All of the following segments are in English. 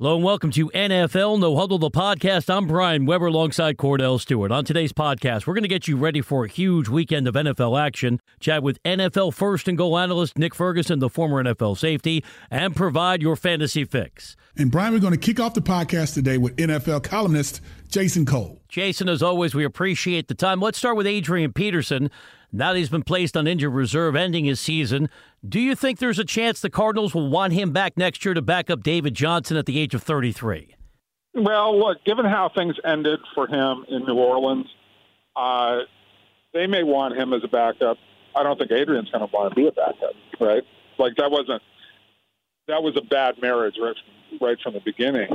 Hello and welcome to NFL No Huddle, the podcast. I'm Brian Weber alongside Kordell Stewart. On today's podcast, we're going to get you ready for a huge weekend of NFL action, chat with NFL first and goal analyst Nick Ferguson, the former NFL safety, and provide your fantasy fix. And Brian, we're going to kick off the podcast today with NFL columnist Jason Cole. Jason, as always, we appreciate the time. Let's start with Adrian Peterson. Now that he's been placed on injured reserve ending his season, do you think there's a chance the Cardinals will want him back next year to back up David Johnson at the age of 33? Well, look, given how things ended for him in New Orleans, uh, they may want him as a backup. I don't think Adrian's going to want to be a backup, right? Like that wasn't that was a bad marriage right right from the beginning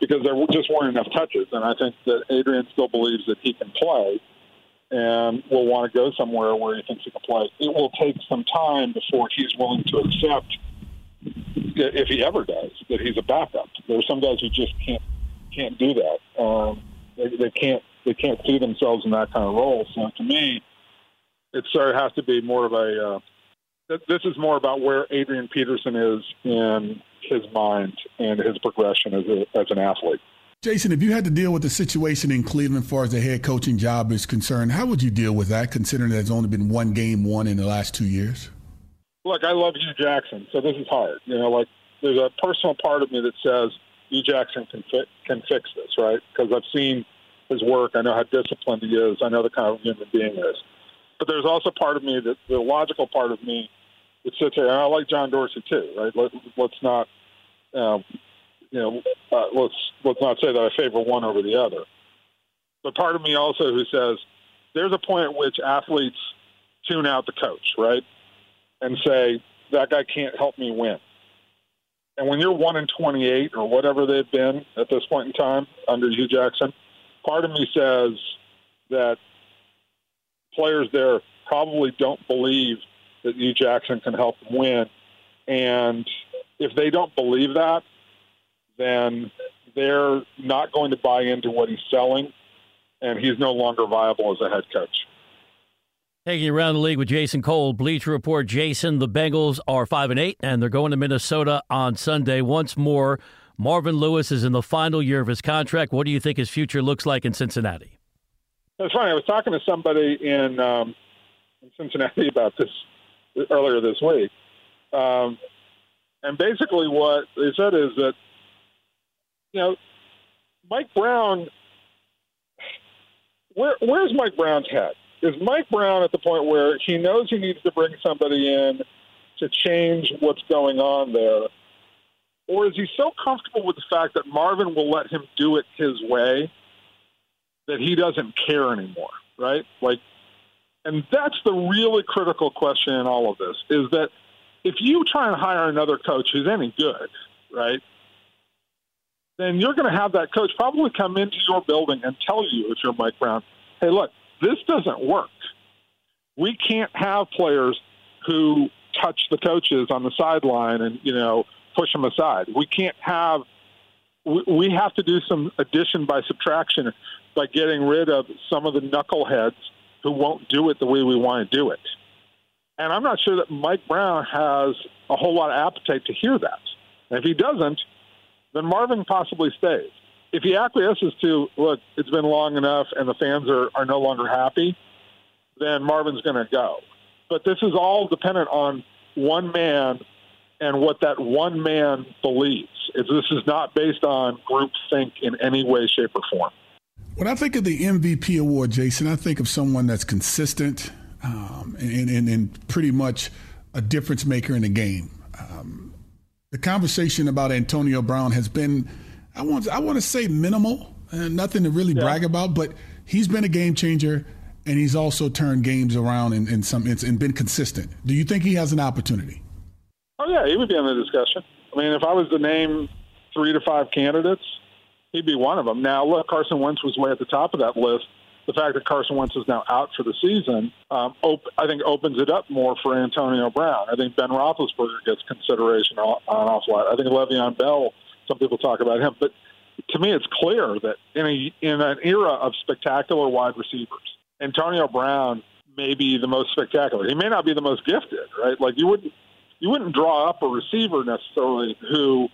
because there just weren't enough touches, and I think that Adrian still believes that he can play and will want to go somewhere where he thinks he can play. It will take some time before he's willing to accept, if he ever does, that he's a backup. There are some guys who just can't can't do that. Um, they, they can't they can't see themselves in that kind of role. So to me, it sort of has to be more of a. Uh, this is more about where Adrian Peterson is in his mind and his progression as a, as an athlete. Jason, if you had to deal with the situation in Cleveland as far as the head coaching job is concerned, how would you deal with that, considering there's only been one game won in the last two years? Look, I love Hue Jackson, so this is hard. You know, like there's a personal part of me that says Hue Jackson can fi- can fix this, right? Because I've seen his work. I know how disciplined he is. I know the kind of human being he is. But there's also part of me that the logical part of me that sits here, and I like John Dorsey too, right? Let, let's not. Um, you know, uh, let's let's not say that I favor one over the other. But part of me also who says there's a point at which athletes tune out the coach, right, and say that guy can't help me win. And when you're one in 28 or whatever they've been at this point in time under Hue Jackson, part of me says that players there probably don't believe that Hue Jackson can help them win. And if they don't believe that, then they're not going to buy into what he's selling, and he's no longer viable as a head coach. Taking you around the league with Jason Cole, Bleacher Report. Jason, the Bengals are five and eight, and they're going to Minnesota on Sunday. Once more, Marvin Lewis is in the final year of his contract. What do you think his future looks like in Cincinnati? It's funny. I was talking to somebody in, um, in Cincinnati about this earlier this week, um, and basically what they said is that you know, Mike Brown. Where, where's Mike Brown's head? Is Mike Brown at the point where he knows he needs to bring somebody in to change what's going on there? Or is he so comfortable with the fact that Marvin will let him do it his way that he doesn't care anymore, right? Like, and that's the really critical question in all of this is that if you try and hire another coach who's any good, right, then you're going to have that coach probably come into your building and tell you, if you're Mike Brown, hey, look, this doesn't work. We can't have players who touch the coaches on the sideline and, you know, push them aside. We can't have, we have to do some addition by subtraction by getting rid of some of the knuckleheads who won't do it the way we want to do it. And I'm not sure that Mike Brown has a whole lot of appetite to hear that. And if he doesn't, then Marvin possibly stays. If he acquiesces to, look, it's been long enough and the fans are, are no longer happy, then Marvin's going to go. But this is all dependent on one man and what that one man believes. It's, this is not based on group think in any way, shape, or form. When I think of the MVP award, Jason, I think of someone that's consistent um, and, and, and pretty much a difference maker in the game. The conversation about Antonio Brown has been, I want, I want to say minimal, and nothing to really yeah. brag about, but he's been a game changer, and he's also turned games around in, in some and been consistent. Do you think he has an opportunity? Oh yeah, he would be in the discussion. I mean, if I was to name three to five candidates, he'd be one of them. Now, look, Carson Wentz was way at the top of that list, the fact that Carson Wentz is now out for the season, um, op- I think opens it up more for Antonio Brown. I think Ben Roethlisberger gets consideration on, awful lot. I think Le'Veon Bell. Some people talk about him, but to me, it's clear that in a in an era of spectacular wide receivers, Antonio Brown may be the most spectacular. He may not be the most gifted, right? Like you wouldn't you wouldn't draw up a receiver necessarily who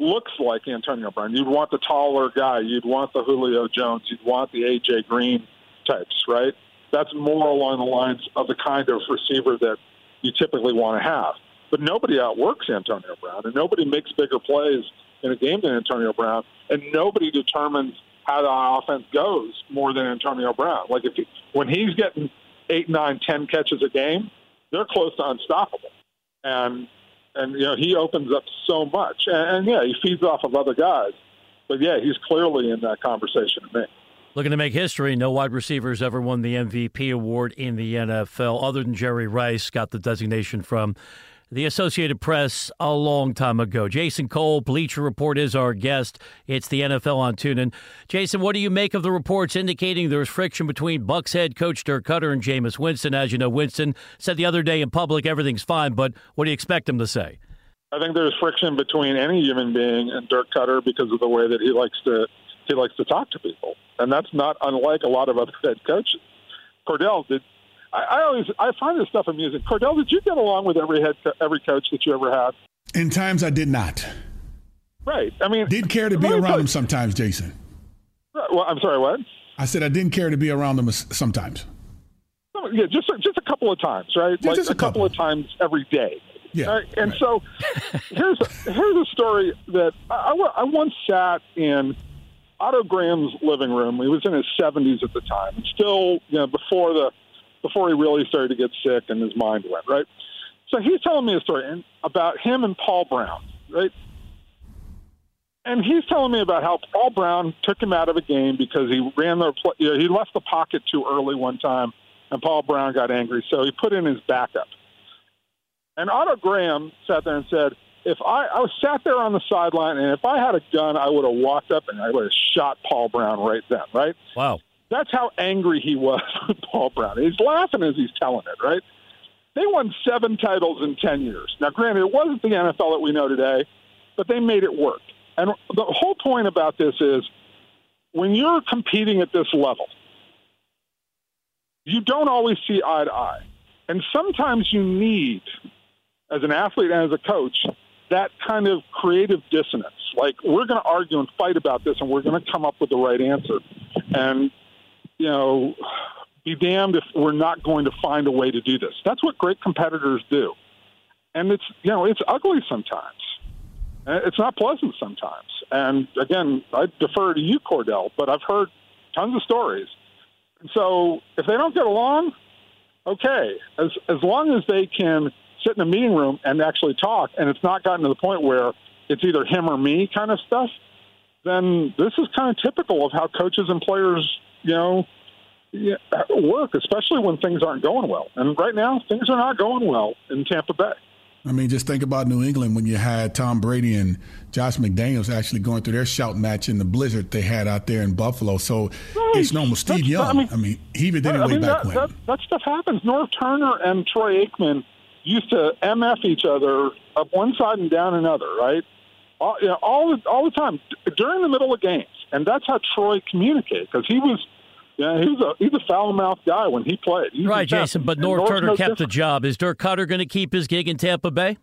looks like Antonio Brown. You'd want the taller guy. You'd want the Julio Jones. You'd want the AJ Green types, right? That's more along the lines of the kind of receiver that you typically want to have. But nobody outworks Antonio Brown, and nobody makes bigger plays in a game than Antonio Brown, and nobody determines how the offense goes more than Antonio Brown. Like if he, when he's getting eight, nine, ten catches a game, they're close to unstoppable. And and you know he opens up so much, and, and yeah, he feeds off of other guys. But yeah, he's clearly in that conversation to me. Looking to make history, no wide receivers ever won the MVP award in the NFL, other than Jerry Rice, got the designation from the Associated Press a long time ago. Jason Cole, Bleacher Report, is our guest. It's the NFL on TuneIn. Jason, what do you make of the reports indicating there's friction between Bucks head coach Dirk Koetter and Jameis Winston? As you know, Winston said the other day in public everything's fine, but what do you expect him to say? I think there's friction between any human being and Dirk Koetter because of the way that he likes to he likes to talk to people, and that's not unlike a lot of other head coaches. Kordell did I, I always I find this stuff amusing. Kordell, did you get along with every head every coach that you ever had? In times I did not. Right. I mean, did care to be around them sometimes, Jason. Well, I'm sorry. What? I said I didn't care to be around them sometimes. Yeah, just just a couple of times, right? Yeah, like just a couple. couple. of times every day. Yeah. Right? And right. so here's a, here's a story that I, I once sat in Otto Graham's living room. He was in his 70s at the time, still you know before the before he really started to get sick and his mind went right. So he's telling me a story about him and Paul Brown, right? And he's telling me about how Paul Brown took him out of a game because he ran the you know, he left the pocket too early one time, and Paul Brown got angry, so he put in his backup. And Otto Graham sat there and said, "If I I was sat there on the sideline, and if I had a gun, I would have walked up and I would have shot Paul Brown right then, right?" Wow. That's how angry he was with Paul Brown. He's laughing as he's telling it, right? They won seven titles in 10 years. Now, granted, it wasn't the NFL that we know today, but they made it work. And the whole point about this is when you're competing at this level, you don't always see eye to eye. And sometimes you need, as an athlete and as a coach, that kind of creative dissonance. Like, we're going to argue and fight about this, and we're going to come up with the right answer. And you know, be damned if we're not going to find a way to do this. That's what great competitors do. And it's, you know, it's ugly sometimes. Uh, it's not pleasant sometimes. And again, I defer to you, Kordell, but I've heard tons of stories. And so if they don't get along, okay. As, as long as they can sit in a meeting room and actually talk, and it's not gotten to the point where it's either him or me kind of stuff, then this is kind of typical of how coaches and players you know, work, especially when things aren't going well. And right now, things are not going well in Tampa Bay. I mean, just think about New England when you had Tom Brady and Josh McDaniels actually going through their shout match in the blizzard they had out there in Buffalo. So right. it's normal. Steve That's, Young, I mean, I mean, he even did it I way mean, back that, when. That, that stuff happens. Norv Turner and Troy Aikman used to MF each other up one side and down another, right? All, you know, all, the, all the time during the middle of games. And that's how Troy communicated because he was – yeah, he's a he's a foul mouthed guy when he played. He's right, Jason. But Norv Turner no kept different. the job. Is Dirk Koetter going to keep his gig in Tampa Bay?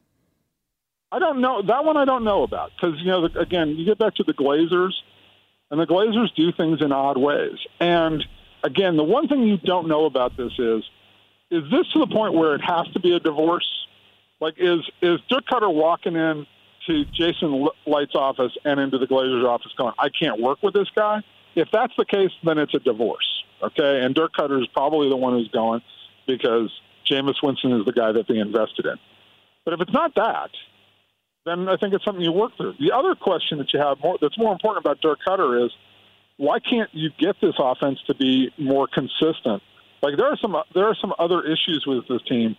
I don't know that one. I don't know about because you know the, again you get back to the Glazers, and the Glazers do things in odd ways. And again, the one thing you don't know about this is is this to the point where it has to be a divorce? Like is is Dirk Koetter walking in to Jason Licht's office and into the Glazers office going, I can't work with this guy? If that's the case, then it's a divorce. Okay, and Dirk Koetter is probably the one who's going because Jameis Winston is the guy that they invested in. But if it's not that, then I think it's something you work through. The other question that you have more, that's more important about Dirk Koetter is why can't you get this offense to be more consistent? Like there are some there are some other issues with this team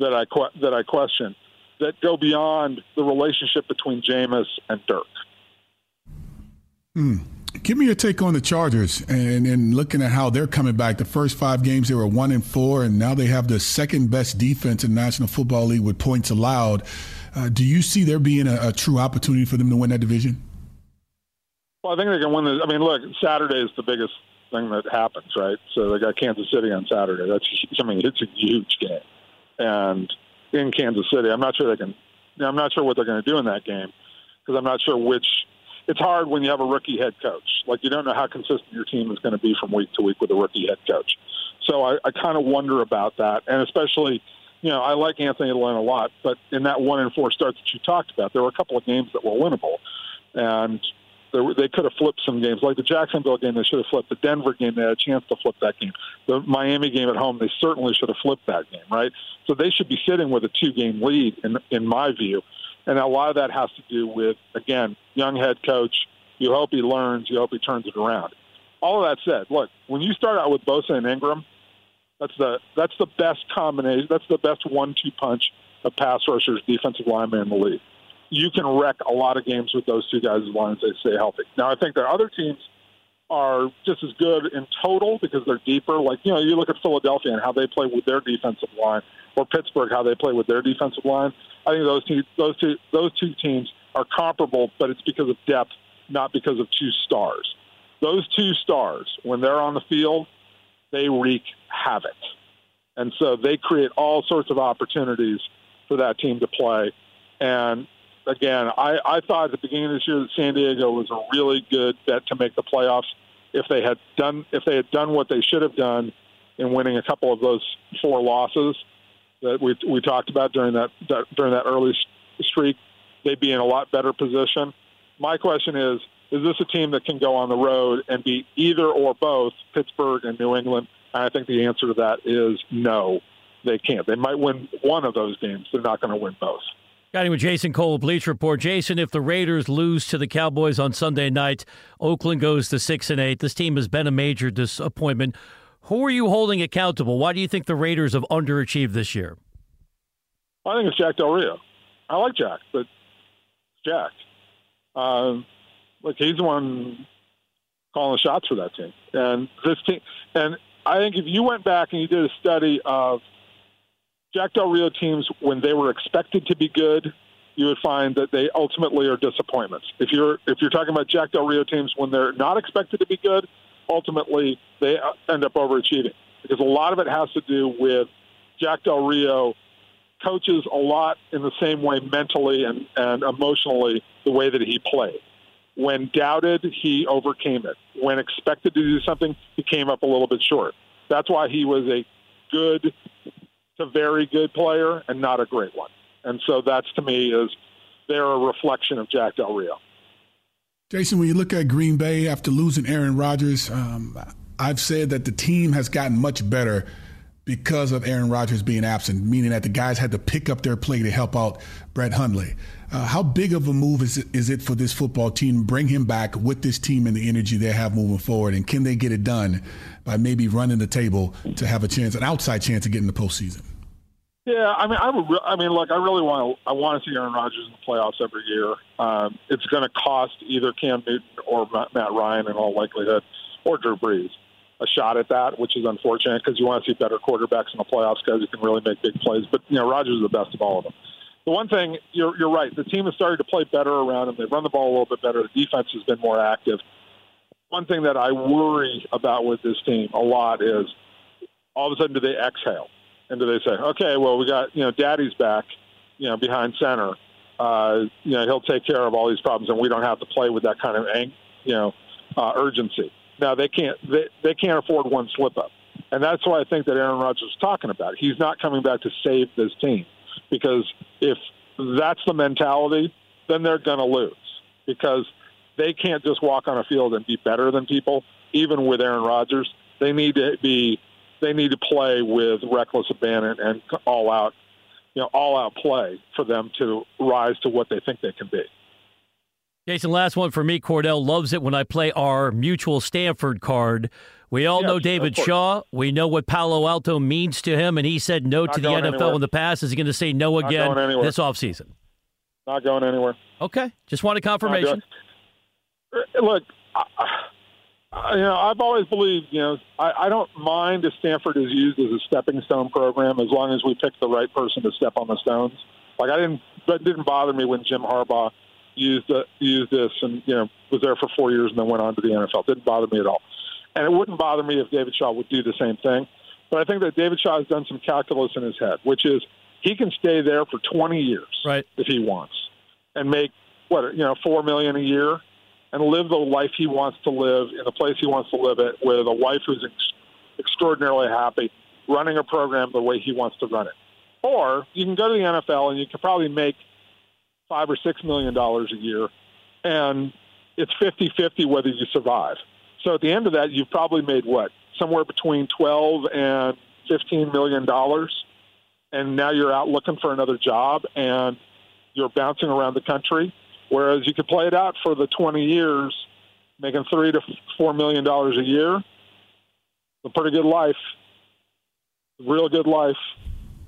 that I that I question that go beyond the relationship between Jameis and Dirk. Hmm. Give me your take on the Chargers and, and looking at how they're coming back. The first five games they were one and four, and now they have the second best defense in National Football League with points allowed. Uh, do you see there being a, a, true opportunity for them to win that division? Well, I think they can win. The, I mean, look, Saturday is the biggest thing that happens, right? So they got Kansas City on Saturday. That's I mean, it's a huge game, and in Kansas City, I'm not sure they can. I'm not sure what they're going to do in that game because I'm not sure which it's hard when you have a rookie head coach. Like you don't know how consistent your team is going to be from week to week with a rookie head coach. So I, I kind of wonder about that, and especially, you know, I like Anthony Lynn a lot, but in that one and four start that you talked about, there were a couple of games that were winnable, and they could have flipped some games, like the Jacksonville game. They should have flipped the Denver game. They had a chance to flip that game. The Miami game at home, they certainly should have flipped that game, right? So they should be sitting with a two-game lead, in in my view. And a lot of that has to do with, again, young head coach. You hope he learns. You hope he turns it around. All of that said, look, when you start out with Bosa and Ingram, that's the that's the best combination. That's the best one-two punch of pass rushers, defensive linemen in the league. You can wreck a lot of games with those two guys as long as they stay healthy. Now, I think their other teams are just as good in total because they're deeper. Like, you know, you look at Philadelphia and how they play with their defensive line, or Pittsburgh how they play with their defensive line. I think those two, those two, those two teams are comparable, but it's because of depth, not because of two stars. Those two stars, when they're on the field, they wreak havoc, and so they create all sorts of opportunities for that team to play. And again, I, I thought at the beginning of this year that San Diego was a really good bet to make the playoffs if they had done if they had done what they should have done in winning a couple of those four losses that we we talked about during that, that during that early streak, they'd be in a lot better position. My question is: Is this a team that can go on the road and beat either or both Pittsburgh and New England? And I think the answer to that is no, they can't. They might win one of those games. They're not going to win both. Him with Jason Cole, Bleach Report. Jason, if the Raiders lose to the Cowboys on Sunday night, Oakland goes to six and eight. This team has been a major disappointment. Who are you holding accountable? Why do you think the Raiders have underachieved this year? I think it's Jack Del Rio. I like Jack, but Jack. Um, look, he's the one calling the shots for that team. And this team, and I think if you went back and you did a study of Jack Del Rio teams when they were expected to be good, you would find that they ultimately are disappointments. If you're if you're talking about Jack Del Rio teams when they're not expected to be good, ultimately they uh, end up overachieving because a lot of it has to do with Jack Del Rio coaches a lot in the same way mentally and, and emotionally the way that he played. When doubted, he overcame it. When expected to do something, he came up a little bit short. That's why he was a good to very good player and not a great one. And so that's to me is they're a reflection of Jack Del Rio. Jason, when you look at Green Bay after losing Aaron Rodgers, um, I've said that the team has gotten much better because of Aaron Rodgers being absent, meaning that the guys had to pick up their play to help out Brett Hundley. Uh, how big of a move is it, is it for this football team? Bring him back with this team and the energy they have moving forward, and can they get it done by maybe running the table to have a chance, an outside chance of getting the postseason? Yeah, I mean, I would. Re- I mean, look, I really want to. I want to see Aaron Rodgers in the playoffs every year. Um, it's going to cost either Cam Newton or Matt Ryan, in all likelihood, or Drew Brees, a shot at that, which is unfortunate because you want to see better quarterbacks in the playoffs guys who can really make big plays. But you know, Rodgers is the best of all of them. The one thing you're you're right. The team has started to play better around him. They run the ball a little bit better. The defense has been more active. One thing that I worry about with this team a lot is all of a sudden do they exhale? and do they say, okay, well, we got you know, Daddy's back, you know, behind center. Uh, you know, he'll take care of all these problems, and we don't have to play with that kind of, ang- you know, uh, urgency. Now they can't they, they can't afford one slip up, and that's why I think that Aaron Rodgers is talking about. He's not coming back to save this team because if that's the mentality, then they're going to lose because they can't just walk on a field and be better than people, even with Aaron Rodgers. They need to be they need to play with reckless abandon and all out, you know, all out play for them to rise to what they think they can be. Jason, last one for me. Kordell loves it when I play our mutual Stanford card. We all yes, know David Shaw. We know what Palo Alto means to him, and he said no Not to the NFL anywhere. in the past. Is he going to say no again this offseason? Not going anywhere. Okay. Just wanted confirmation. Look, Uh, you know, I've always believed, you know, I, I don't mind if Stanford is used as a stepping stone program as long as we pick the right person to step on the stones. Like I didn't, that didn't bother me when Jim Harbaugh used uh, used this and you know was there for four years and then went on to the NFL. It Didn't bother me at all, and it wouldn't bother me if David Shaw would do the same thing. But I think that David Shaw has done some calculus in his head, which is he can stay there for 20 years right. if he wants and make what you know four million a year and live the life he wants to live in the place he wants to live it with a wife who's ex- extraordinarily happy running a program the way he wants to run it. Or you can go to the NFL and you can probably make five or six million dollars a year and it's 50-50 whether you survive. So at the end of that you've probably made what? Somewhere between 12 and 15 million dollars and now you're out looking for another job and you're bouncing around the country Whereas you could play it out for the 20 years, making three to four million dollars a year. A pretty good life, real good life.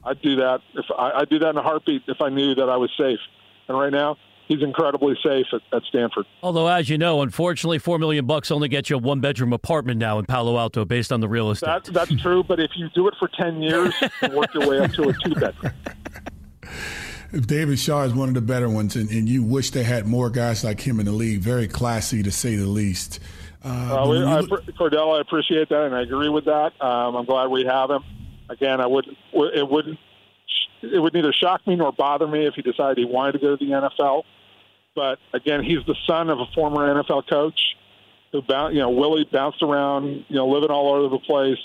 I'd do that if I, I'd do that in a heartbeat if I knew that I was safe. And right now, he's incredibly safe at, at, Stanford. Although, as you know, unfortunately, four million bucks only gets you a one-bedroom apartment now in Palo Alto, based on the real estate. That, that's true, but if you do it for ten years, you work your way up to a two-bedroom. David Shaw is one of the better ones, and, and, you wish they had more guys like him in the league. Very classy, to say the least. Uh, we, I, Kordell, I appreciate that, and I agree with that. Um, I'm glad we have him. Again, I would it wouldn't it would neither shock me nor bother me if he decided he wanted to go to the NFL. But again, he's the son of a former NFL coach who, you know, Willie bounced around, you know, living all over the place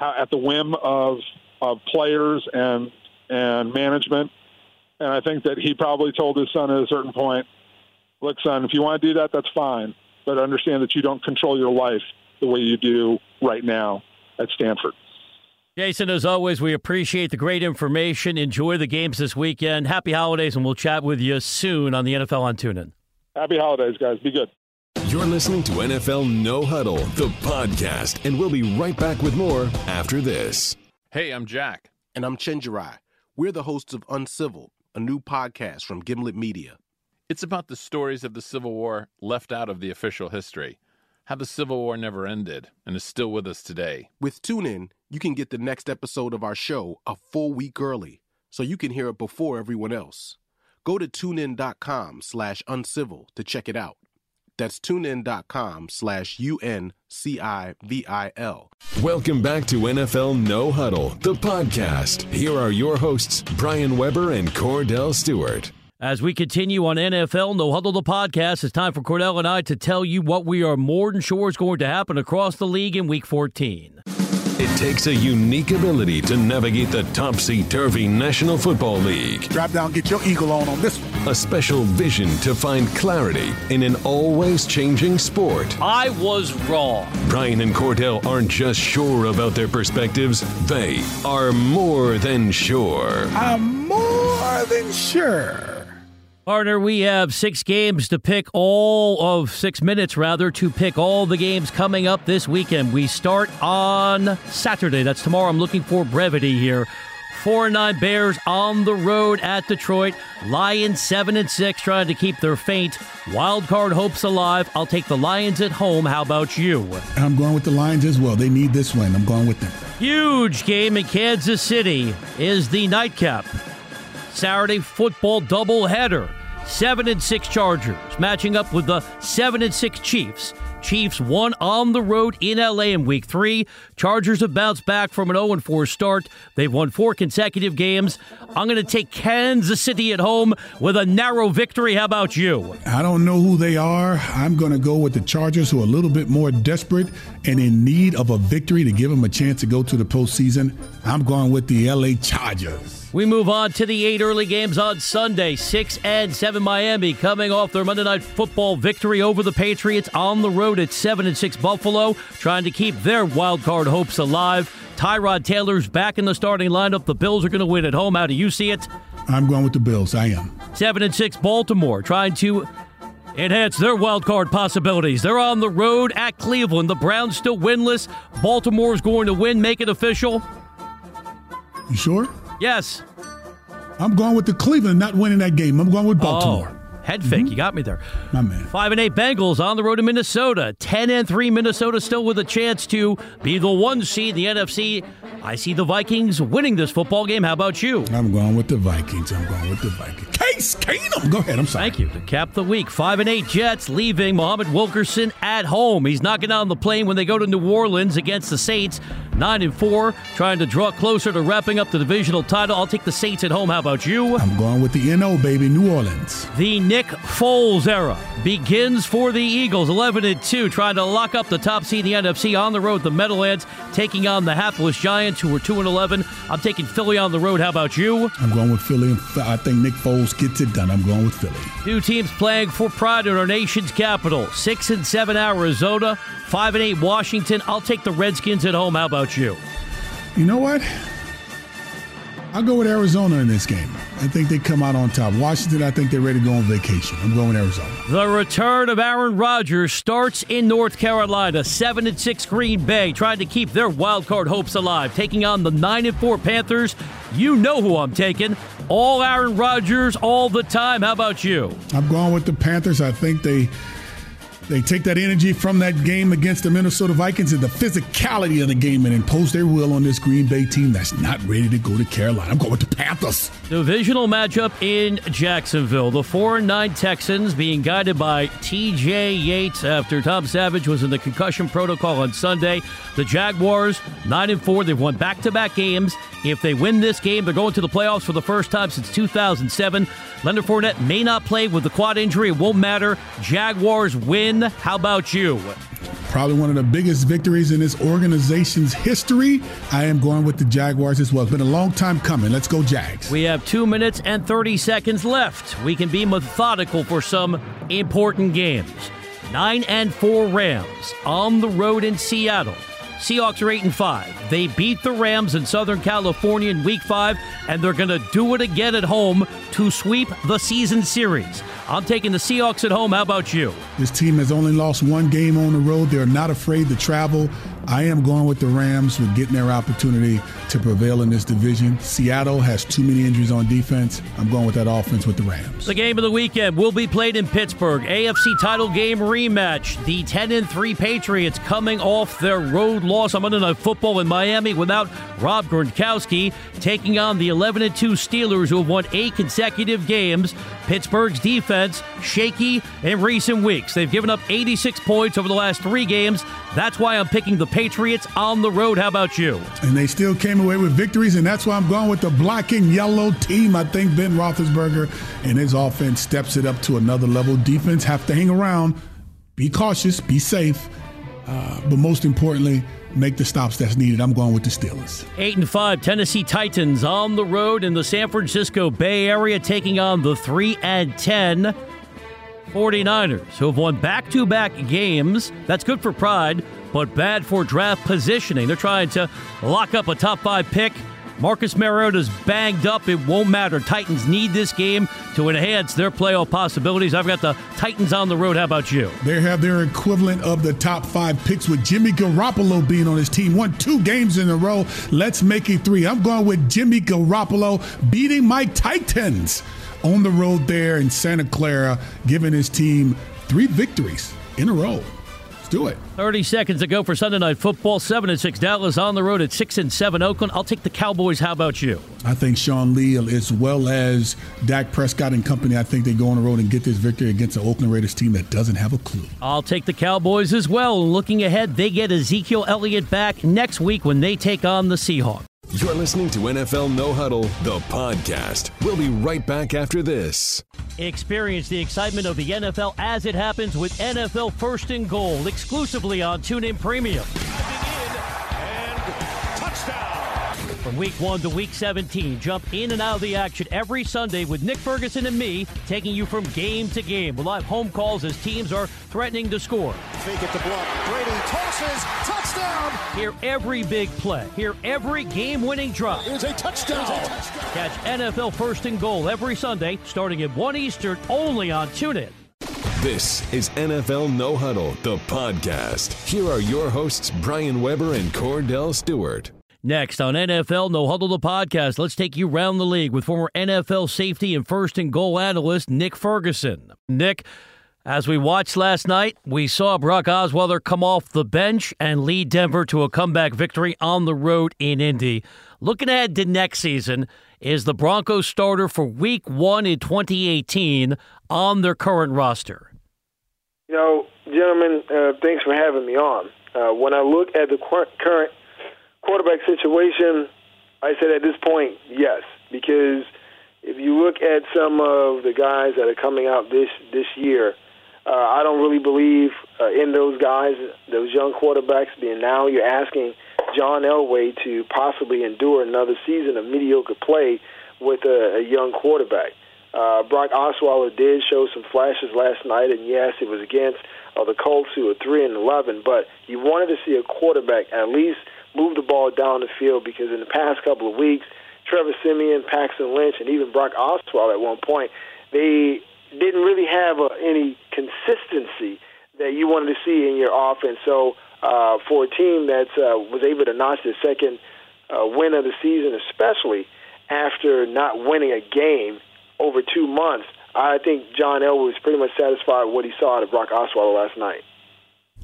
at the whim of of players and and management and I think that he probably told his son at a certain point, look, son, if you want to do that, that's fine. But understand that you don't control your life the way you do right now at Stanford. Jason, as always, we appreciate the great information. Enjoy the games this weekend. Happy holidays, and we'll chat with you soon on the NFL on TuneIn. Happy holidays, guys. Be good. You're listening to NFL No Huddle, the podcast, and we'll be right back with more after this. Hey, I'm Jack. And I'm Chenjerai. We're the hosts of Uncivil a new podcast from Gimlet Media. It's about the stories of the Civil War left out of the official history, how the Civil War never ended and is still with us today. With TuneIn, you can get the next episode of our show a full week early, so you can hear it before everyone else. Go to tunein.com slash uncivil to check it out. That's tunein.com slash U-N-C-I-V-I-L. Welcome back to NFL No Huddle, the podcast. Here are your hosts, Brian Weber and Kordell Stewart. As we continue on NFL No Huddle, the podcast, it's time for Kordell and I to tell you what we are more than sure is going to happen across the league in Week 14. It takes a unique ability to navigate the topsy-turvy National Football League. Drop down, get your eagle on on this one. A special vision to find clarity in an always changing sport. I was wrong. Brian and Kordell aren't just sure about their perspectives, they are more than sure. I'm more than sure. Partner, we have six games to pick all of six minutes, rather, to pick all the games coming up this weekend. We start on Saturday. That's tomorrow. I'm looking for brevity here. Four and nine Bears on the road at Detroit. Lions seven and six, trying to keep their faint wild card hopes alive. I'll take the Lions at home. How about you? I'm going with the Lions as well. They need this win. I'm going with them. Huge game in Kansas City is the nightcap. Saturday football doubleheader. Seven and six Chargers matching up with the seven and six Chiefs. Chiefs won on the road in LA in week three. Chargers have bounced back from an 0 4 start. They've won four consecutive games. I'm going to take Kansas City at home with a narrow victory. How about you? I don't know who they are. I'm going to go with the Chargers, who are a little bit more desperate and in need of a victory to give them a chance to go to the postseason. I'm going with the LA Chargers. We move on to the eight early games on Sunday. Six and seven Miami coming off their Monday night football victory over the Patriots on the road at seven and six Buffalo, trying to keep their wild card hopes alive. Tyrod Taylor's back in the starting lineup. The Bills are going to win at home. How do you see it? I'm going with the Bills. I am. Seven and six Baltimore, trying to enhance their wild card possibilities. They're on the road at Cleveland. The Browns still winless. Baltimore's going to win. Make it official. You sure? Yes. I'm going with the Cleveland not winning that game. I'm going with Baltimore. Oh. Head fake. You got me there. My man. Five and eight Bengals on the road to Minnesota. Ten and three Minnesota still with a chance to be the one seed in the NFC. I see the Vikings winning this football game. How about you? I'm going with the Vikings. I'm going with the Vikings. Case Keenum. Go ahead. I'm sorry. Thank you. To cap the week, five and eight Jets leaving Muhammad Wilkerson at home. He's knocking down the plane when they go to New Orleans against the Saints. Nine and four, trying to draw closer to wrapping up the divisional title. I'll take the Saints at home. How about you? I'm going with the NO, baby. New Orleans. The Nick Foles era begins for the Eagles. 11 and 2, trying to lock up the top seed in the NFC on the road. The Meadowlands taking on the hapless Giants, who were 2 and 11. I'm taking Philly on the road. How about you? I'm going with Philly. I think Nick Foles gets it done. I'm going with Philly. Two teams playing for pride in our nation's capital. 6 and 7 Arizona, 5 and 8 Washington. I'll take the Redskins at home. How about you? You know what? I'll go with Arizona in this game. I think they come out on top. Washington, I think they're ready to go on vacation. I'm going Arizona. The return of Aaron Rodgers starts in North Carolina. Seven and six Green Bay trying to keep their wild card hopes alive, taking on the nine and four Panthers. You know who I'm taking. All Aaron Rodgers all the time. How about you? I'm going with the Panthers. I think they they take that energy from that game against the Minnesota Vikings and the physicality of the game and impose their will on this Green Bay team that's not ready to go to Carolina. I'm going with the Panthers. Divisional matchup in Jacksonville. The 4 and 9 Texans being guided by TJ Yates after Tom Savage was in the concussion protocol on Sunday. The Jaguars 9 and 4. They've won back to back games. If they win this game, they're going to the playoffs for the first time since 2007. Leonard Fournette may not play with the quad injury. It won't matter. Jaguars win. How about you? Probably one of the biggest victories in this organization's history. I am going with the Jaguars as well. It's been a long time coming. Let's go, Jags. We have two minutes and 30 seconds left. We can be methodical for some important games. 9 and 4 Rams on the road in Seattle. Seahawks are 8 and 5. They beat the Rams in Southern California in week 5 and they're going to do it again at home to sweep the season series. I'm taking the Seahawks at home. How about you? This team has only lost one game on the road. They're not afraid to travel. I am going with the Rams with getting their opportunity to prevail in this division. Seattle has too many injuries on defense. I'm going with that offense with the Rams. The game of the weekend will be played in Pittsburgh. AFC title game rematch. The 10 and 3 Patriots coming off their road loss on Monday Night Football in Miami without Rob Gronkowski, taking on the 11 and 2 Steelers who have won eight consecutive games. Pittsburgh's defense shaky in recent weeks. They've given up 86 points over the last three games. That's why I'm picking the Patriots on the road. How about you? And they still came away with victories, and that's why I'm going with the black and yellow team. I think Ben Roethlisberger and his offense steps it up to another level. Defense have to hang around, be cautious, be safe, uh, but most importantly, make the stops that's needed. I'm going with the Steelers. Eight and five Tennessee Titans on the road in the San Francisco Bay Area, taking on the three and ten 49ers, who have won back to back games. That's good for pride, but bad for draft positioning. They're trying to lock up a top five pick. Marcus Mariota's banged up. It won't matter. Titans need this game to enhance their playoff possibilities. I've got the Titans on the road. How about you? They have their equivalent of the top five picks with Jimmy Garoppolo being on his team. Won two games in a row. Let's make it three. I'm going with Jimmy Garoppolo beating my Titans on the road there in Santa Clara, giving his team three victories in a row. Do it. 30 seconds to go for Sunday Night Football. 7 and 6 Dallas on the road at 6 and 7 Oakland. I'll take the Cowboys. How about you? I think Sean Lee, as well as Dak Prescott and company, I think they go on the road and get this victory against the Oakland Raiders team that doesn't have a clue. I'll take the Cowboys as well. Looking ahead, they get Ezekiel Elliott back next week when they take on the Seahawks. You're listening to NFL No Huddle, the podcast. We'll be right back after this. Experience the excitement of the NFL as it happens with NFL First and Goal exclusively on TuneIn Premium. From week one to week 17, jump in and out of the action every Sunday with Nick Ferguson and me, taking you from game to game. We'll have home calls as teams are threatening to score. Fake it to block. Brady tosses. Touchdown. Hear every big play. Hear every game-winning drop. Is a touchdown. Catch NFL First and Goal every Sunday, starting at 1 Eastern, only on TuneIn. This is NFL No Huddle, the podcast. Here are your hosts, Brian Weber and Kordell Stewart. Next on NFL No Huddle the podcast, let's take you round the league with former NFL safety and first and goal analyst Nick Ferguson. Nick, as we watched last night, we saw Brock Osweiler come off the bench and lead Denver to a comeback victory on the road in Indy. Looking ahead to next season, is the Broncos starter for week one in 2018 on their current roster? You know, gentlemen, uh, thanks for having me on. Uh, when I look at the current quarterback situation, I said at this point, yes, because if you look at some of the guys that are coming out this this year, uh, I don't really believe uh, in those guys, those young quarterbacks. Being now you're asking John Elway to possibly endure another season of mediocre play with a, a young quarterback. Uh, Brock Osweiler did show some flashes last night, and yes, it was against uh, the Colts, who are three and eleven. But you wanted to see a quarterback at least move the ball down the field because in the past couple of weeks, Trevor Siemian, Paxton Lynch, and even Brock Osweiler at one point, they didn't really have uh, any consistency that you wanted to see in your offense. So uh, for a team that uh, was able to notch the second uh, win of the season, especially after not winning a game over two months, I think John Elway was pretty much satisfied with what he saw out of Brock Osweiler last night.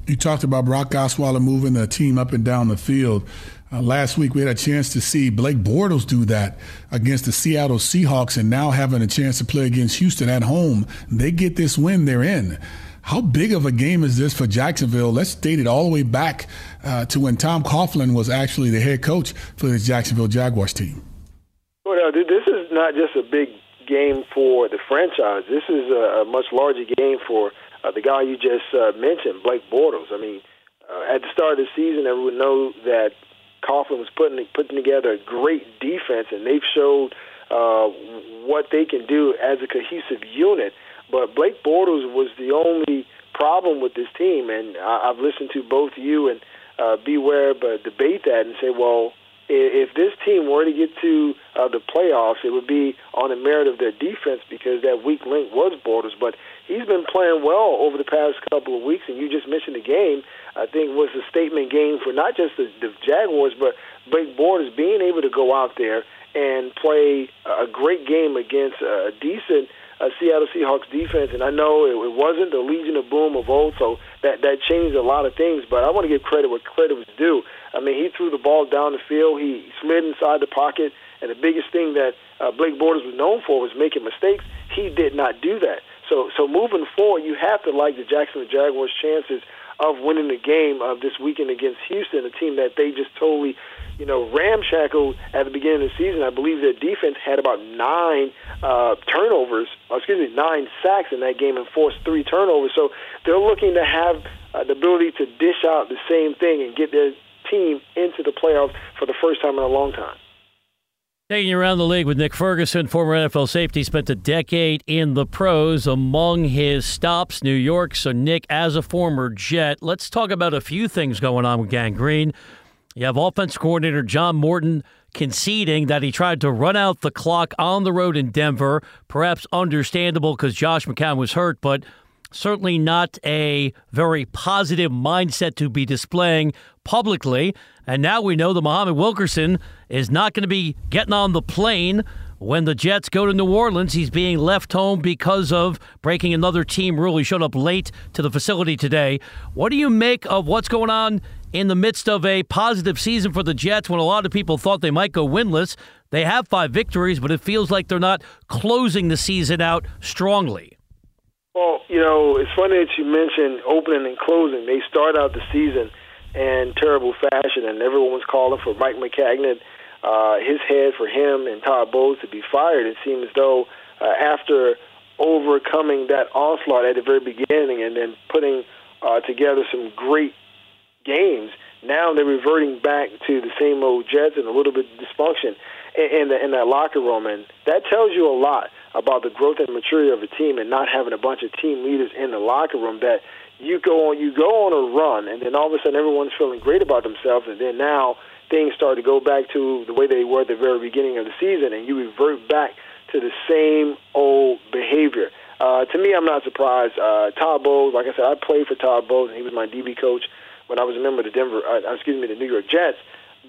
You talked about Brock Osweiler moving the team up and down the field. Uh, last week, we had a chance to see Blake Bortles do that against the Seattle Seahawks, and now having a chance to play against Houston at home, they get this win, they're in. How big of a game is this for Jacksonville? Let's date it all the way back uh, to when Tom Coughlin was actually the head coach for the Jacksonville Jaguars team. Well, this is not just a big game for the franchise. This is a, a much larger game for uh, the guy you just uh, mentioned, Blake Bortles. I mean, uh, at the start of the season, everyone knows that Coughlin was putting putting together a great defense, and they've showed uh, what they can do as a cohesive unit. But Blake Bortles was the only problem with this team, and I, I've listened to both you and uh, Beware but debate that and say, well, if this team were to get to uh, the playoffs, it would be on the merit of their defense because that weak link was Bortles. But he's been playing well over the past couple of weeks, and you just mentioned the game. I think was a statement game for not just the, the Jaguars, but Blake Bortles being able to go out there and play a great game against a decent uh, Seattle Seahawks defense. And I know it, it wasn't the Legion of Boom of old, so that that changed a lot of things. But I want to give credit where credit was due. I mean, he threw the ball down the field. He slid inside the pocket. And the biggest thing that uh, Blake Bortles was known for was making mistakes. He did not do that. So, so moving forward, you have to like the Jacksonville Jaguars' chances of winning the game of this weekend against Houston, a team that they just totally, you know, ramshackled at the beginning of the season. I believe their defense had about nine uh, turnovers, excuse me, nine sacks in that game and forced three turnovers. So they're looking to have uh, the ability to dish out the same thing and get their team into the playoffs for the first time in a long time. Taking you around the league with Nick Ferguson, former NFL safety, spent a decade in the pros. Among his stops, New York. So, Nick, as a former Jet, let's talk about a few things going on with Gang Green. You have offense coordinator John Morton conceding that he tried to run out the clock on the road in Denver. Perhaps understandable because Josh McCown was hurt, but certainly not a very positive mindset to be displaying publicly. And now we know that Muhammad Wilkerson is not going to be getting on the plane when the Jets go to New Orleans. He's being left home because of breaking another team rule. He showed up late to the facility today. What do you make of what's going on in the midst of a positive season for the Jets when a lot of people thought they might go winless? They have five victories, but it feels like they're not closing the season out strongly. Well, you know, it's funny that you mentioned opening and closing. They start out the season in terrible fashion, and everyone was calling for Mike Maccagnan, uh, his head for him and Todd Bowles to be fired. It seemed as though uh, after overcoming that onslaught at the very beginning and then putting uh, together some great games, now they're reverting back to the same old Jets and a little bit of dysfunction in, in, the, in that locker room, and that tells you a lot about the growth and maturity of a team and not having a bunch of team leaders in the locker room that you go on you go on a run and then all of a sudden everyone's feeling great about themselves and then now things start to go back to the way they were at the very beginning of the season and you revert back to the same old behavior. Uh, to me, I'm not surprised. Uh, Todd Bowles, like I said, I played for Todd Bowles, and he was my DB coach when I was a member of the Denver, uh, excuse me, the New York Jets.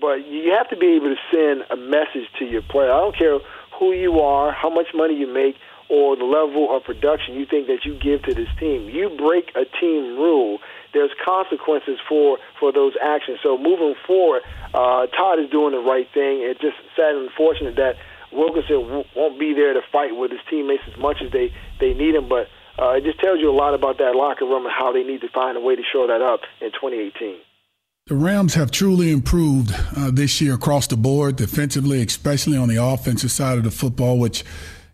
but you have to be able to send a message to your player. I don't care who you are, how much money you make, or the level of production you think that you give to this team. You break a team rule, there's consequences for for those actions. So moving forward, uh, Todd is doing the right thing. It's just sad and unfortunate that Wilkerson won't be there to fight with his teammates as much as they they need him, but. Uh, it just tells you a lot about that locker room and how they need to find a way to show that up in 2018. The Rams have truly improved uh, this year across the board, defensively, especially on the offensive side of the football, which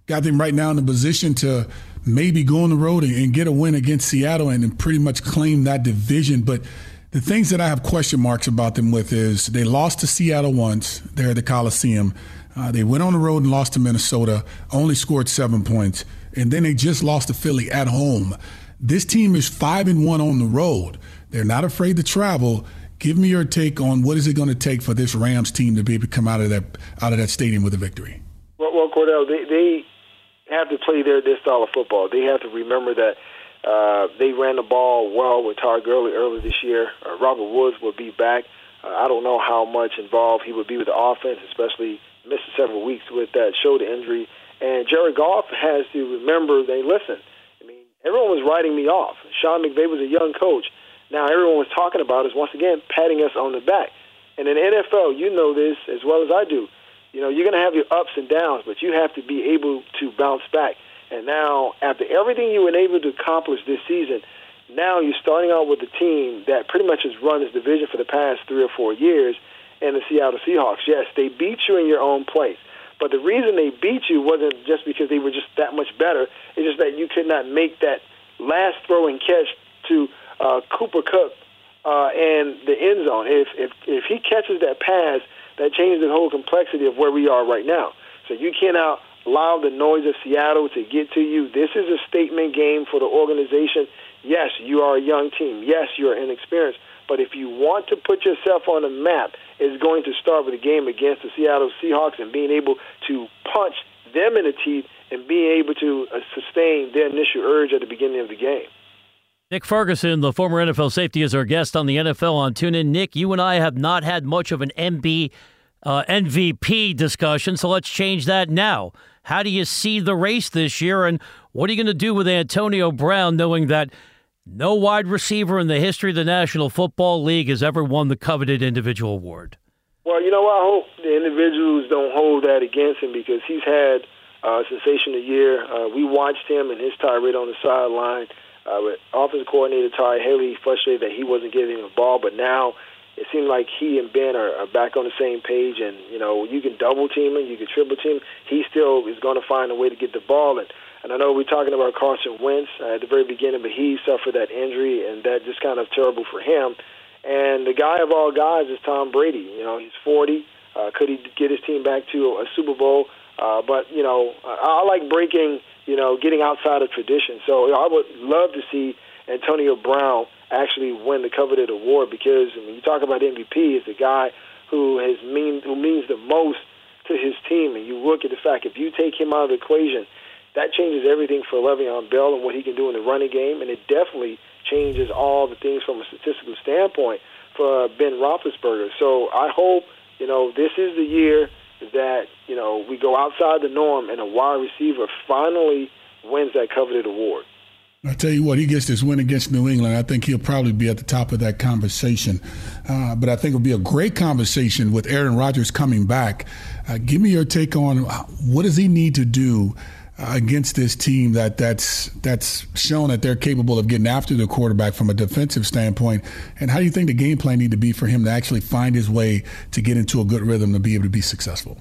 got them right now in the position to maybe go on the road and, and get a win against Seattle and, and pretty much claim that division. But the things that I have question marks about them with is they lost to Seattle once there at the Coliseum. Uh, they went on the road and lost to Minnesota, only scored seven points, and then they just lost to Philly at home. This team is five and one on the road. They're not afraid to travel. Give me your take on what is it going to take for this Rams team to be able to come out of that out of that stadium with a victory. Well, well Kordell, they, they have to play their their style of football. They have to remember that uh, they ran the ball well with Todd Gurley earlier this year. Uh, Robert Woods will be back. Uh, I don't know how much involved he would be with the offense, especially missing several weeks with that shoulder injury. And Jared Goff has to remember. They listen. I mean, everyone was writing me off. Sean McVay was a young coach. Now everyone was talking about is once again patting us on the back. And in the NFL, you know this as well as I do. You know, you're going to have your ups and downs, but you have to be able to bounce back. And now, after everything you were able to accomplish this season, now you're starting out with a team that pretty much has run this division for the past three or four years, and the Seattle Seahawks. Yes, they beat you in your own place. But the reason they beat you wasn't just because they were just that much better. It's just that you could not make that last throw and catch to uh, Cooper Kupp uh, and the end zone. If, if if he catches that pass, that changes the whole complexity of where we are right now. So you cannot allow the noise of Seattle to get to you. This is a statement game for the organization. Yes, you are a young team. Yes, you're inexperienced. But if you want to put yourself on the map, it's going to start with a game against the Seattle Seahawks and being able to punch them in the teeth and being able to uh, sustain their initial urge at the beginning of the game. Nick Ferguson, the former NFL safety, is our guest on the NFL on TuneIn. Nick, you and I have not had much of an MB uh, MVP discussion, so let's change that now. How do you see the race this year, and what are you going to do with Antonio Brown, knowing that no wide receiver in the history of the National Football League has ever won the coveted individual award? Well, you know, what I hope the individuals don't hold that against him because he's had a sensational year. Uh, we watched him and his tirade on the sideline uh, with offensive coordinator Todd Haley frustrated that he wasn't getting the ball, but now it seemed like he and Ben are, are back on the same page. And you know, you can double team him, you can triple team. He still is going to find a way to get the ball. And and I know we're talking about Carson Wentz uh, at the very beginning, but he suffered that injury, and that just kind of terrible for him. And the guy of all guys is Tom Brady. You know, he's 40. Uh, could he get his team back to a Super Bowl? Uh, but you know, I, I like breaking you know, getting outside of tradition. So I would love to see Antonio Brown actually win the coveted award because I mean, you talk about MVP, is a guy who has mean who means the most to his team, and you look at the fact if you take him out of the equation, that changes everything for Le'Veon Bell and what he can do in the running game, and it definitely changes all the things from a statistical standpoint for Ben Roethlisberger. So I hope you know this is the year that you know we go outside the norm and a wide receiver finally wins that coveted award. I tell you what, he gets this win against New England. I think he'll probably be at the top of that conversation. Uh, but I think it'll be a great conversation with Aaron Rodgers coming back. Uh, give me your take on what does he need to do uh, against this team that that's that's shown that they're capable of getting after the quarterback from a defensive standpoint. And how do you think the game plan need to be for him to actually find his way to get into a good rhythm to be able to be successful?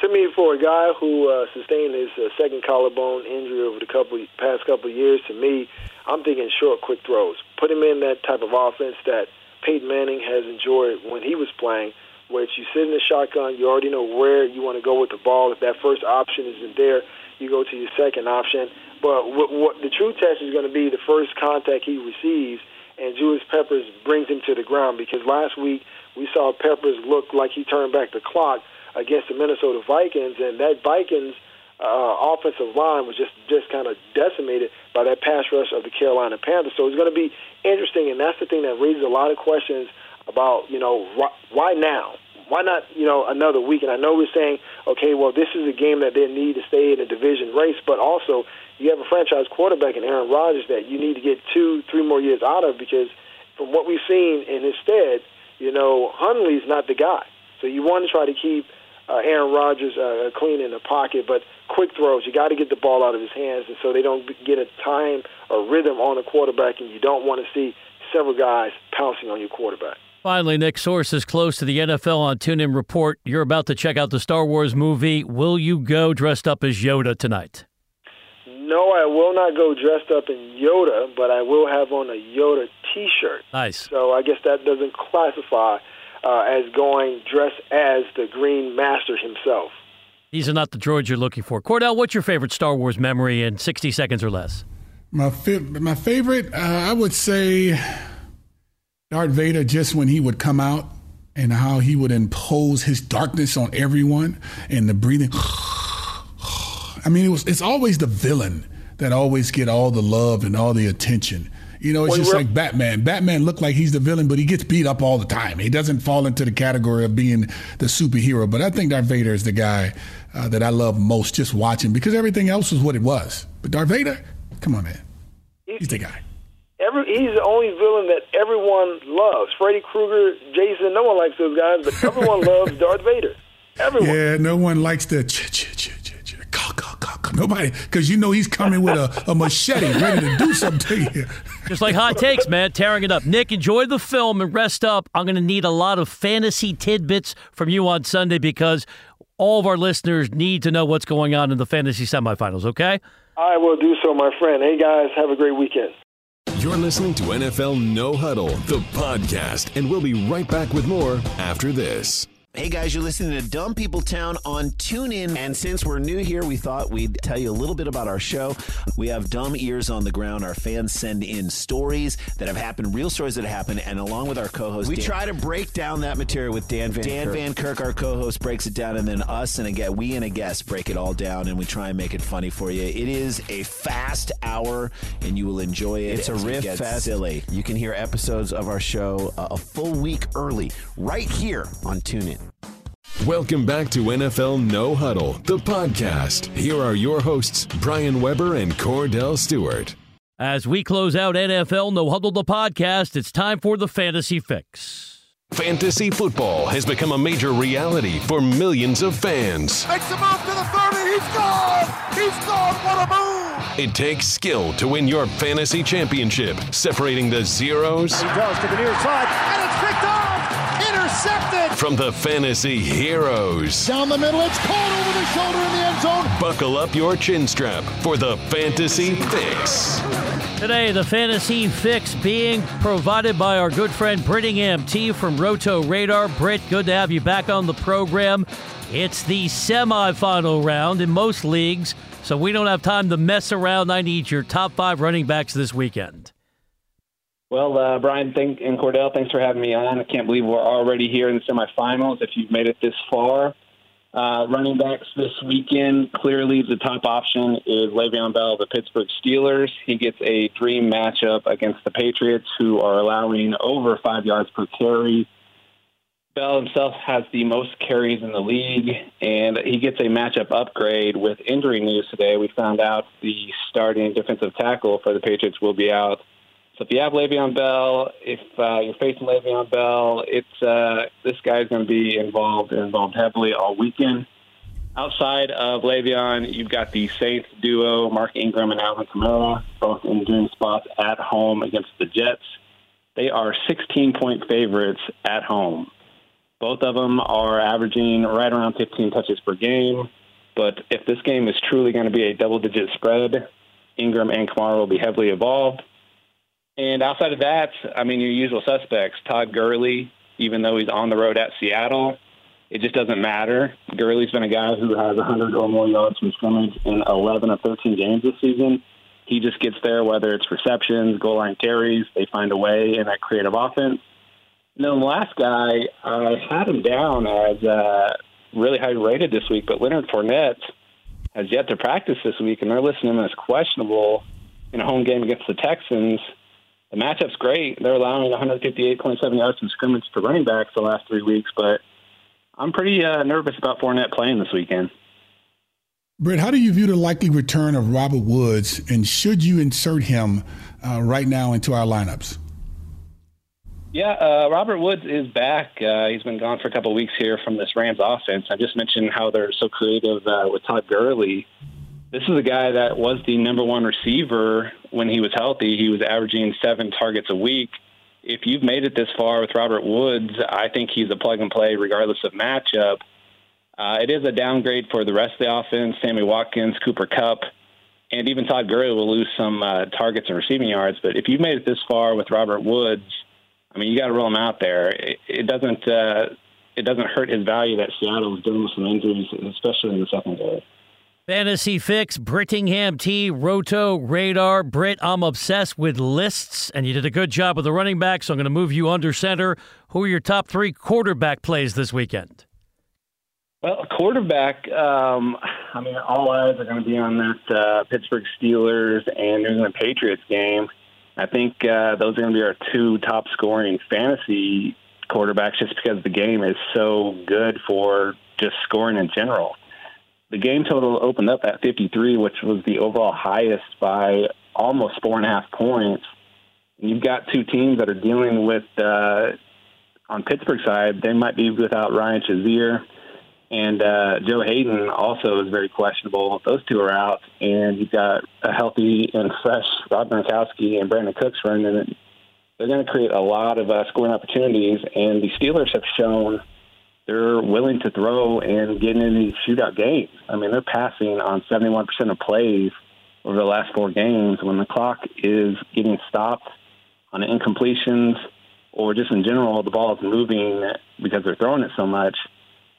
To me, for a guy who uh, sustained his uh, second collarbone injury over the couple past couple of years, to me, I'm thinking short, quick throws. Put him in that type of offense that Peyton Manning has enjoyed when he was playing, which you sit in the shotgun, you already know where you want to go with the ball. If that first option isn't there, you go to your second option. But what, what the true test is going to be the first contact he receives, and Julius Peppers brings him to the ground because last week we saw Peppers look like he turned back the clock against the Minnesota Vikings, and that Vikings uh, offensive line was just just kind of decimated by that pass rush of the Carolina Panthers. So it's going to be interesting, and that's the thing that raises a lot of questions about you know why now Why not, you know, another week? And I know we're saying, okay, well, this is a game that they need to stay in a division race, but also you have a franchise quarterback in Aaron Rodgers that you need to get two, three more years out of because from what we've seen in his stead, you know, Hundley's not the guy. So you want to try to keep uh, Aaron Rodgers uh, clean in the pocket, but quick throws, you got to get the ball out of his hands, and so they don't get a time or rhythm on the quarterback, and you don't want to see several guys pouncing on your quarterback. Finally, Nick, sources close to the NFL on TuneIn report you're about to check out the Star Wars movie. Will you go dressed up as Yoda tonight? No, I will not go dressed up in Yoda, but I will have on a Yoda T-shirt. Nice. So I guess that doesn't classify uh, as going dressed as the Green Master himself. These are not the droids you're looking for. Kordell, what's your favorite Star Wars memory in 60 seconds or less? My fi- my favorite, uh, I would say, Darth Vader. Just when he would come out and how he would impose his darkness on everyone and the breathing. I mean, it was it's always the villain that always get all the love and all the attention. You know, it's well, just like Batman. Batman looked like he's the villain, but he gets beat up all the time. He doesn't fall into the category of being the superhero. But I think Darth Vader is the guy uh, that I love most just watching because everything else was what it was. But Darth Vader, come on, man. He's the guy. Every, he's the only villain that everyone loves. Freddy Krueger, Jason, no one likes those guys, but everyone loves Darth Vader. Everyone. Yeah, no one likes the ch ch ch ch ch Nobody, because you know he's coming with a, a machete, ready to do something to you. Just like hot takes, man, tearing it up. Nick, enjoy the film and rest up. I'm going to need a lot of fantasy tidbits from you on Sunday because all of our listeners need to know what's going on in the fantasy semifinals, okay? I will do so, my friend. Hey, guys, have a great weekend. You're listening to NFL No Huddle, the podcast, and we'll be right back with more after this. Hey guys, you're listening to Dumb People Town on TuneIn. And since we're new here, we thought we'd tell you a little bit about our show. We have dumb ears on the ground. Our fans send in stories that have happened, real stories that have happened. And along with our co host, we Dan, try to break down that material with Dan Van Dan Kirk. Van Kirk, our co host, breaks it down. And then us and again, we and a guest break it all down and we try and make it funny for you. It is a fast hour and you will enjoy it. It's a riff fest. Silly. You can hear episodes of our show uh, a full week early right here on TuneIn. Welcome back to NFL No Huddle, the podcast. Here are your hosts, Brian Weber and Kordell Stewart. As we close out NFL No Huddle, the podcast, it's time for the Fantasy Fix. Fantasy football has become a major reality for millions of fans. Makes him off to the 30. He's gone. He's gone. What a move. It takes skill to win your fantasy championship, separating the zeros. He does to the near side, intercepted. From the fantasy heroes. Down the middle, it's caught over the shoulder in the end zone. Buckle up your chin strap for the Fantasy Fix. Today, the Fantasy Fix being provided by our good friend Brittingham T from Roto Radar. Britt, good to have you back on the program. It's the semifinal round in most leagues, so we don't have time to mess around. I need your top five running backs this weekend. Well, uh, Brian thank, and Kordell, thanks for having me on. I can't believe we're already here in the semifinals. If you've made it this far, uh, running backs this weekend, clearly the top option is Le'Veon Bell of the Pittsburgh Steelers. He gets a dream matchup against the Patriots, who are allowing over five yards per carry. Bell himself has the most carries in the league, and he gets a matchup upgrade with injury news today. We found out the starting defensive tackle for the Patriots will be out so if you have Le'Veon Bell, if uh, you're facing Le'Veon Bell, it's uh, this guy's going to be involved involved heavily all weekend. Outside of Le'Veon, you've got the Saints duo, Mark Ingram and Alvin Kamara, both in dream spots at home against the Jets. They are 16 point favorites at home. Both of them are averaging right around 15 touches per game. But if this game is truly going to be a double digit spread, Ingram and Kamara will be heavily involved. And outside of that, I mean, your usual suspects, Todd Gurley, even though he's on the road at Seattle, it just doesn't matter. Gurley's been a guy who has 100 or more yards from scrimmage in 11 of 13 games this season. He just gets there, whether it's receptions, goal line carries, they find a way in that creative offense. And then the last guy, I had him down as uh, really high rated this week, but Leonard Fournette has yet to practice this week, and they're listing him as questionable in a home game against the Texans the matchup's great. They're allowing 158.7 yards from scrimmage to running backs the last three weeks, but I'm pretty uh, nervous about Fournette playing this weekend. Britt, how do you view the likely return of Robert Woods, and should you insert him uh, right now into our lineups? Yeah, uh, Robert Woods is back. Uh, he's been gone for a couple of weeks here from this Rams offense. I just mentioned how they're so creative uh, with Todd Gurley. This is a guy that was the number one receiver when he was healthy. He was averaging seven targets a week. If you've made it this far with Robert Woods, I think he's a plug and play regardless of matchup. Uh, it is a downgrade for the rest of the offense. Sammy Watkins, Cooper Kupp, and even Todd Gurley will lose some uh, targets and receiving yards. But if you've made it this far with Robert Woods, I mean, you got to roll him out there. It, it doesn't uh, it doesn't hurt his value that Seattle is dealing with some injuries, especially in the secondary. Fantasy Fix, Brittingham T, Roto, Radar. Britt, I'm obsessed with lists, and you did a good job with the running back, so I'm going to move you under center. Who are your top three quarterback plays this weekend? Well, quarterback, um, I mean, all eyes are going to be on that uh, Pittsburgh Steelers and New England Patriots game. I think uh, those are going to be our two top scoring fantasy quarterbacks just because the game is so good for just scoring in general. The game total opened up at 53, which was the overall highest by almost four and a half points. You've got two teams that are dealing with, uh, on Pittsburgh side, they might be without Ryan Shazier and uh, Joe Haden also is very questionable. Those two are out, and you've got a healthy and fresh Rob Gronkowski and Brandin Cooks running it. They're going to create a lot of uh, scoring opportunities, and the Steelers have shown they're willing to throw and get in these shootout games. I mean, they're passing on 71% of plays over the last four games. When the clock is getting stopped on incompletions or just in general, the ball is moving because they're throwing it so much –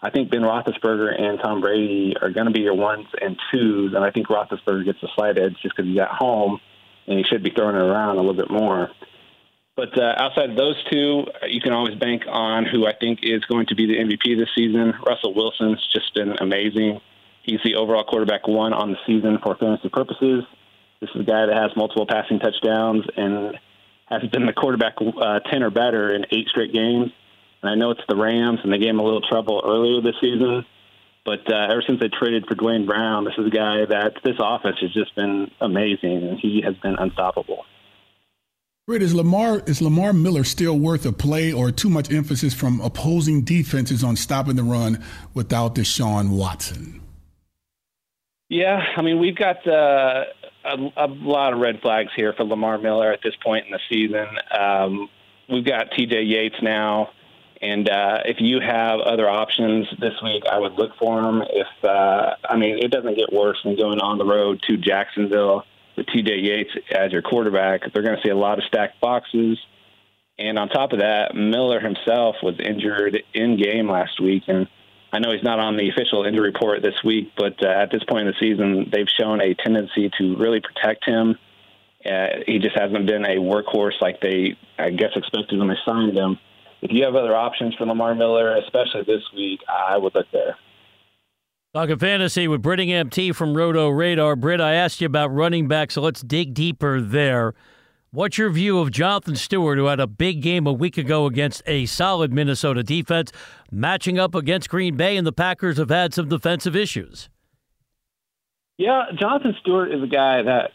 I think Ben Roethlisberger and Tom Brady are going to be your ones and twos, and I think Roethlisberger gets a slight edge just because he's at home and he should be throwing it around a little bit more. But uh, outside of those two, you can always bank on who I think is going to be the MVP this season. Russell Wilson's just been amazing. He's the overall quarterback one on the season for fantasy purposes. This is a guy that has multiple passing touchdowns and has been the quarterback uh, 10 or better in eight straight games. And I know it's the Rams, and they gave him a little trouble earlier this season. But uh, ever since they traded for Duane Brown, this is a guy that this offense has just been amazing, and he has been unstoppable. Britt, is Lamar is Lamar Miller still worth a play, or too much emphasis from opposing defenses on stopping the run without Deshaun Watson? Yeah, I mean we've got uh, a, a, lot of red flags here for Lamar Miller at this point in the season. Um, we've got T.J. Yates now and uh, if you have other options this week, I would look for them. If uh, I mean, it doesn't get worse than going on the road to Jacksonville with T.J. Yates as your quarterback. They're going to see a lot of stacked boxes. And on top of that, Miller himself was injured in game last week, and I know he's not on the official injury report this week, but uh, at this point in the season, they've shown a tendency to really protect him. Uh, he just hasn't been a workhorse like they, I guess, expected when they signed him if you have other options for Lamar Miller, especially this week, I would look there. Talking fantasy with Brittingham T from Roto Radar. Britt, I asked you about running back, so let's dig deeper there. What's your view of Jonathan Stewart, who had a big game a week ago against a solid Minnesota defense, matching up against Green Bay, and the Packers have had some defensive issues? Yeah, Jonathan Stewart is a guy that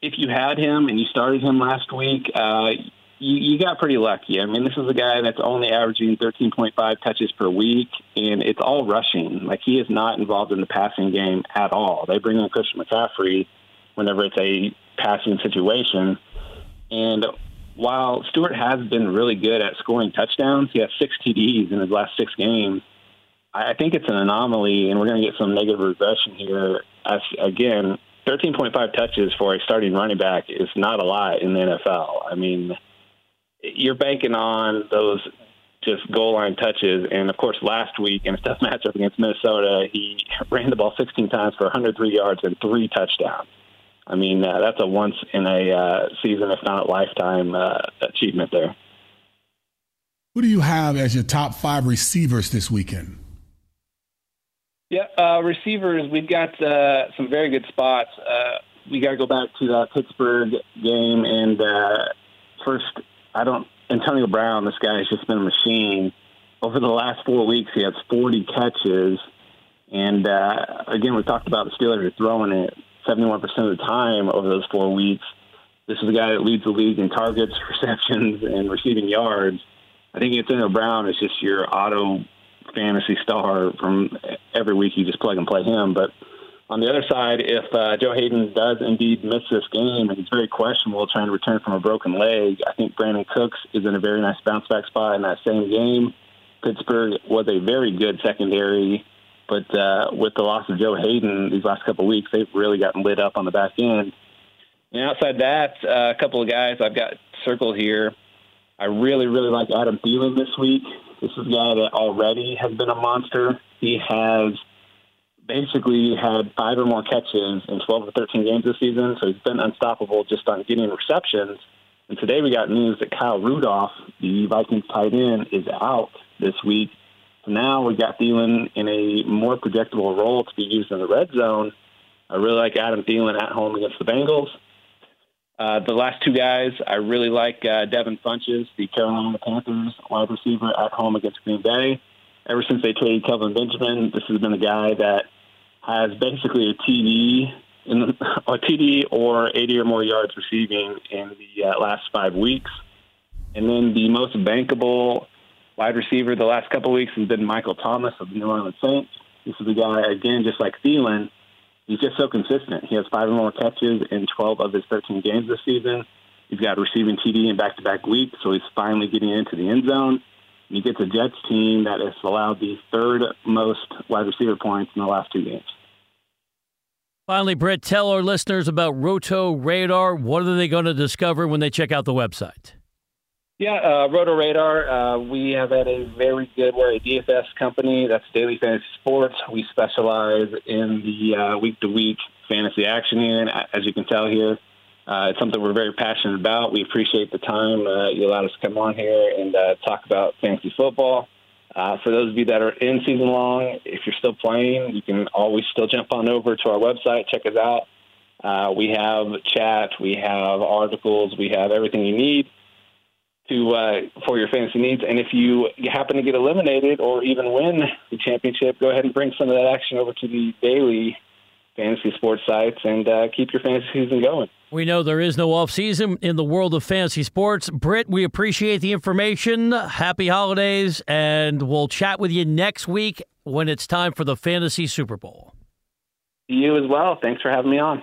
if you had him and you started him last week, uh, you, you got pretty lucky. I mean, this is a guy that's only averaging 13.5 touches per week, and it's all rushing. Like, he is not involved in the passing game at all. They bring in Christian McCaffrey whenever it's a passing situation. And while Stewart has been really good at scoring touchdowns, he has six TDs in his last six games. I think it's an anomaly, and we're going to get some negative regression here. As, again, 13.5 touches for a starting running back is not a lot in the NFL. I mean, you're banking on those just goal line touches. And of course, last week in a tough matchup against Minnesota, he ran the ball 16 times for 103 yards and three touchdowns. I mean, uh, that's a once in a uh, season, if not a lifetime, uh, achievement there. Who do you have as your top five receivers this weekend? Yeah, uh, receivers, we've got uh, some very good spots. Uh, we got to go back to the Pittsburgh game and first I don't. Antonio Brown, this guy has just been a machine. over the last four weeks, he has 40 catches. And uh, again, we talked about the Steelers are throwing it 71% of the time over those four weeks. This is a guy that leads the league in targets, receptions, and receiving yards. I think Antonio Brown is just your auto fantasy star from every week. You just plug and play him. But on the other side, if uh, Joe Haden does indeed miss this game and he's very questionable trying to return from a broken leg, I think Brandin Cooks is in a very nice bounce back spot in that same game. Pittsburgh was a very good secondary, but uh, with the loss of Joe Haden these last couple of weeks, they've really gotten lit up on the back end. And outside that, uh, a couple of guys I've got circled here. I really, really like Adam Thielen this week. This is a guy that already has been a monster. He has basically had five or more catches in 12 or 13 games this season, so he's been unstoppable just on getting receptions. And today we got news that Kyle Rudolph, the Vikings tight end, is out this week. So now we got Thielen in a more predictable role to be used in the red zone. I really like Adam Thielen at home against the Bengals. Uh, the last two guys, I really like uh, Devin Funchess, the Carolina Panthers wide receiver at home against Green Bay. Ever since they traded Kelvin Benjamin, this has been a guy that has basically a TD in the, a TD or 80 or more yards receiving in the uh, last five weeks. And then the most bankable wide receiver the last couple of weeks has been Michael Thomas of the New Orleans Saints. This is a guy, again, just like Thielen, he's just so consistent. He has five or more catches in 12 of his 13 games this season. He's got receiving TD in back-to-back weeks, so he's finally getting into the end zone. And he gets a Jets team that has allowed the third most wide receiver points in the last two games. Finally, Brett, tell our listeners about Roto Radar. What are they going to discover when they check out the website? Yeah, uh, Roto Radar. Uh, we have had a very good. We're a DFS company. That's Daily Fantasy Sports. We specialize in the week to week fantasy action here, and as you can tell here, uh, it's something we're very passionate about. We appreciate the time uh, you allowed us to come on here and uh, talk about fantasy football. Uh, for those of you that are in season long, if you're still playing, you can always still jump on over to our website, check us out. Uh, we have chat, we have articles, we have everything you need to uh, for your fantasy needs. And if you happen to get eliminated or even win the championship, go ahead and bring some of that action over to the daily fantasy sports sites and uh, keep your fantasy season going. We know there is no off season in the world of fantasy sports. Britt, we appreciate the information. Happy holidays, and we'll chat with you next week when it's time for the fantasy Super Bowl. You as well. Thanks for having me on.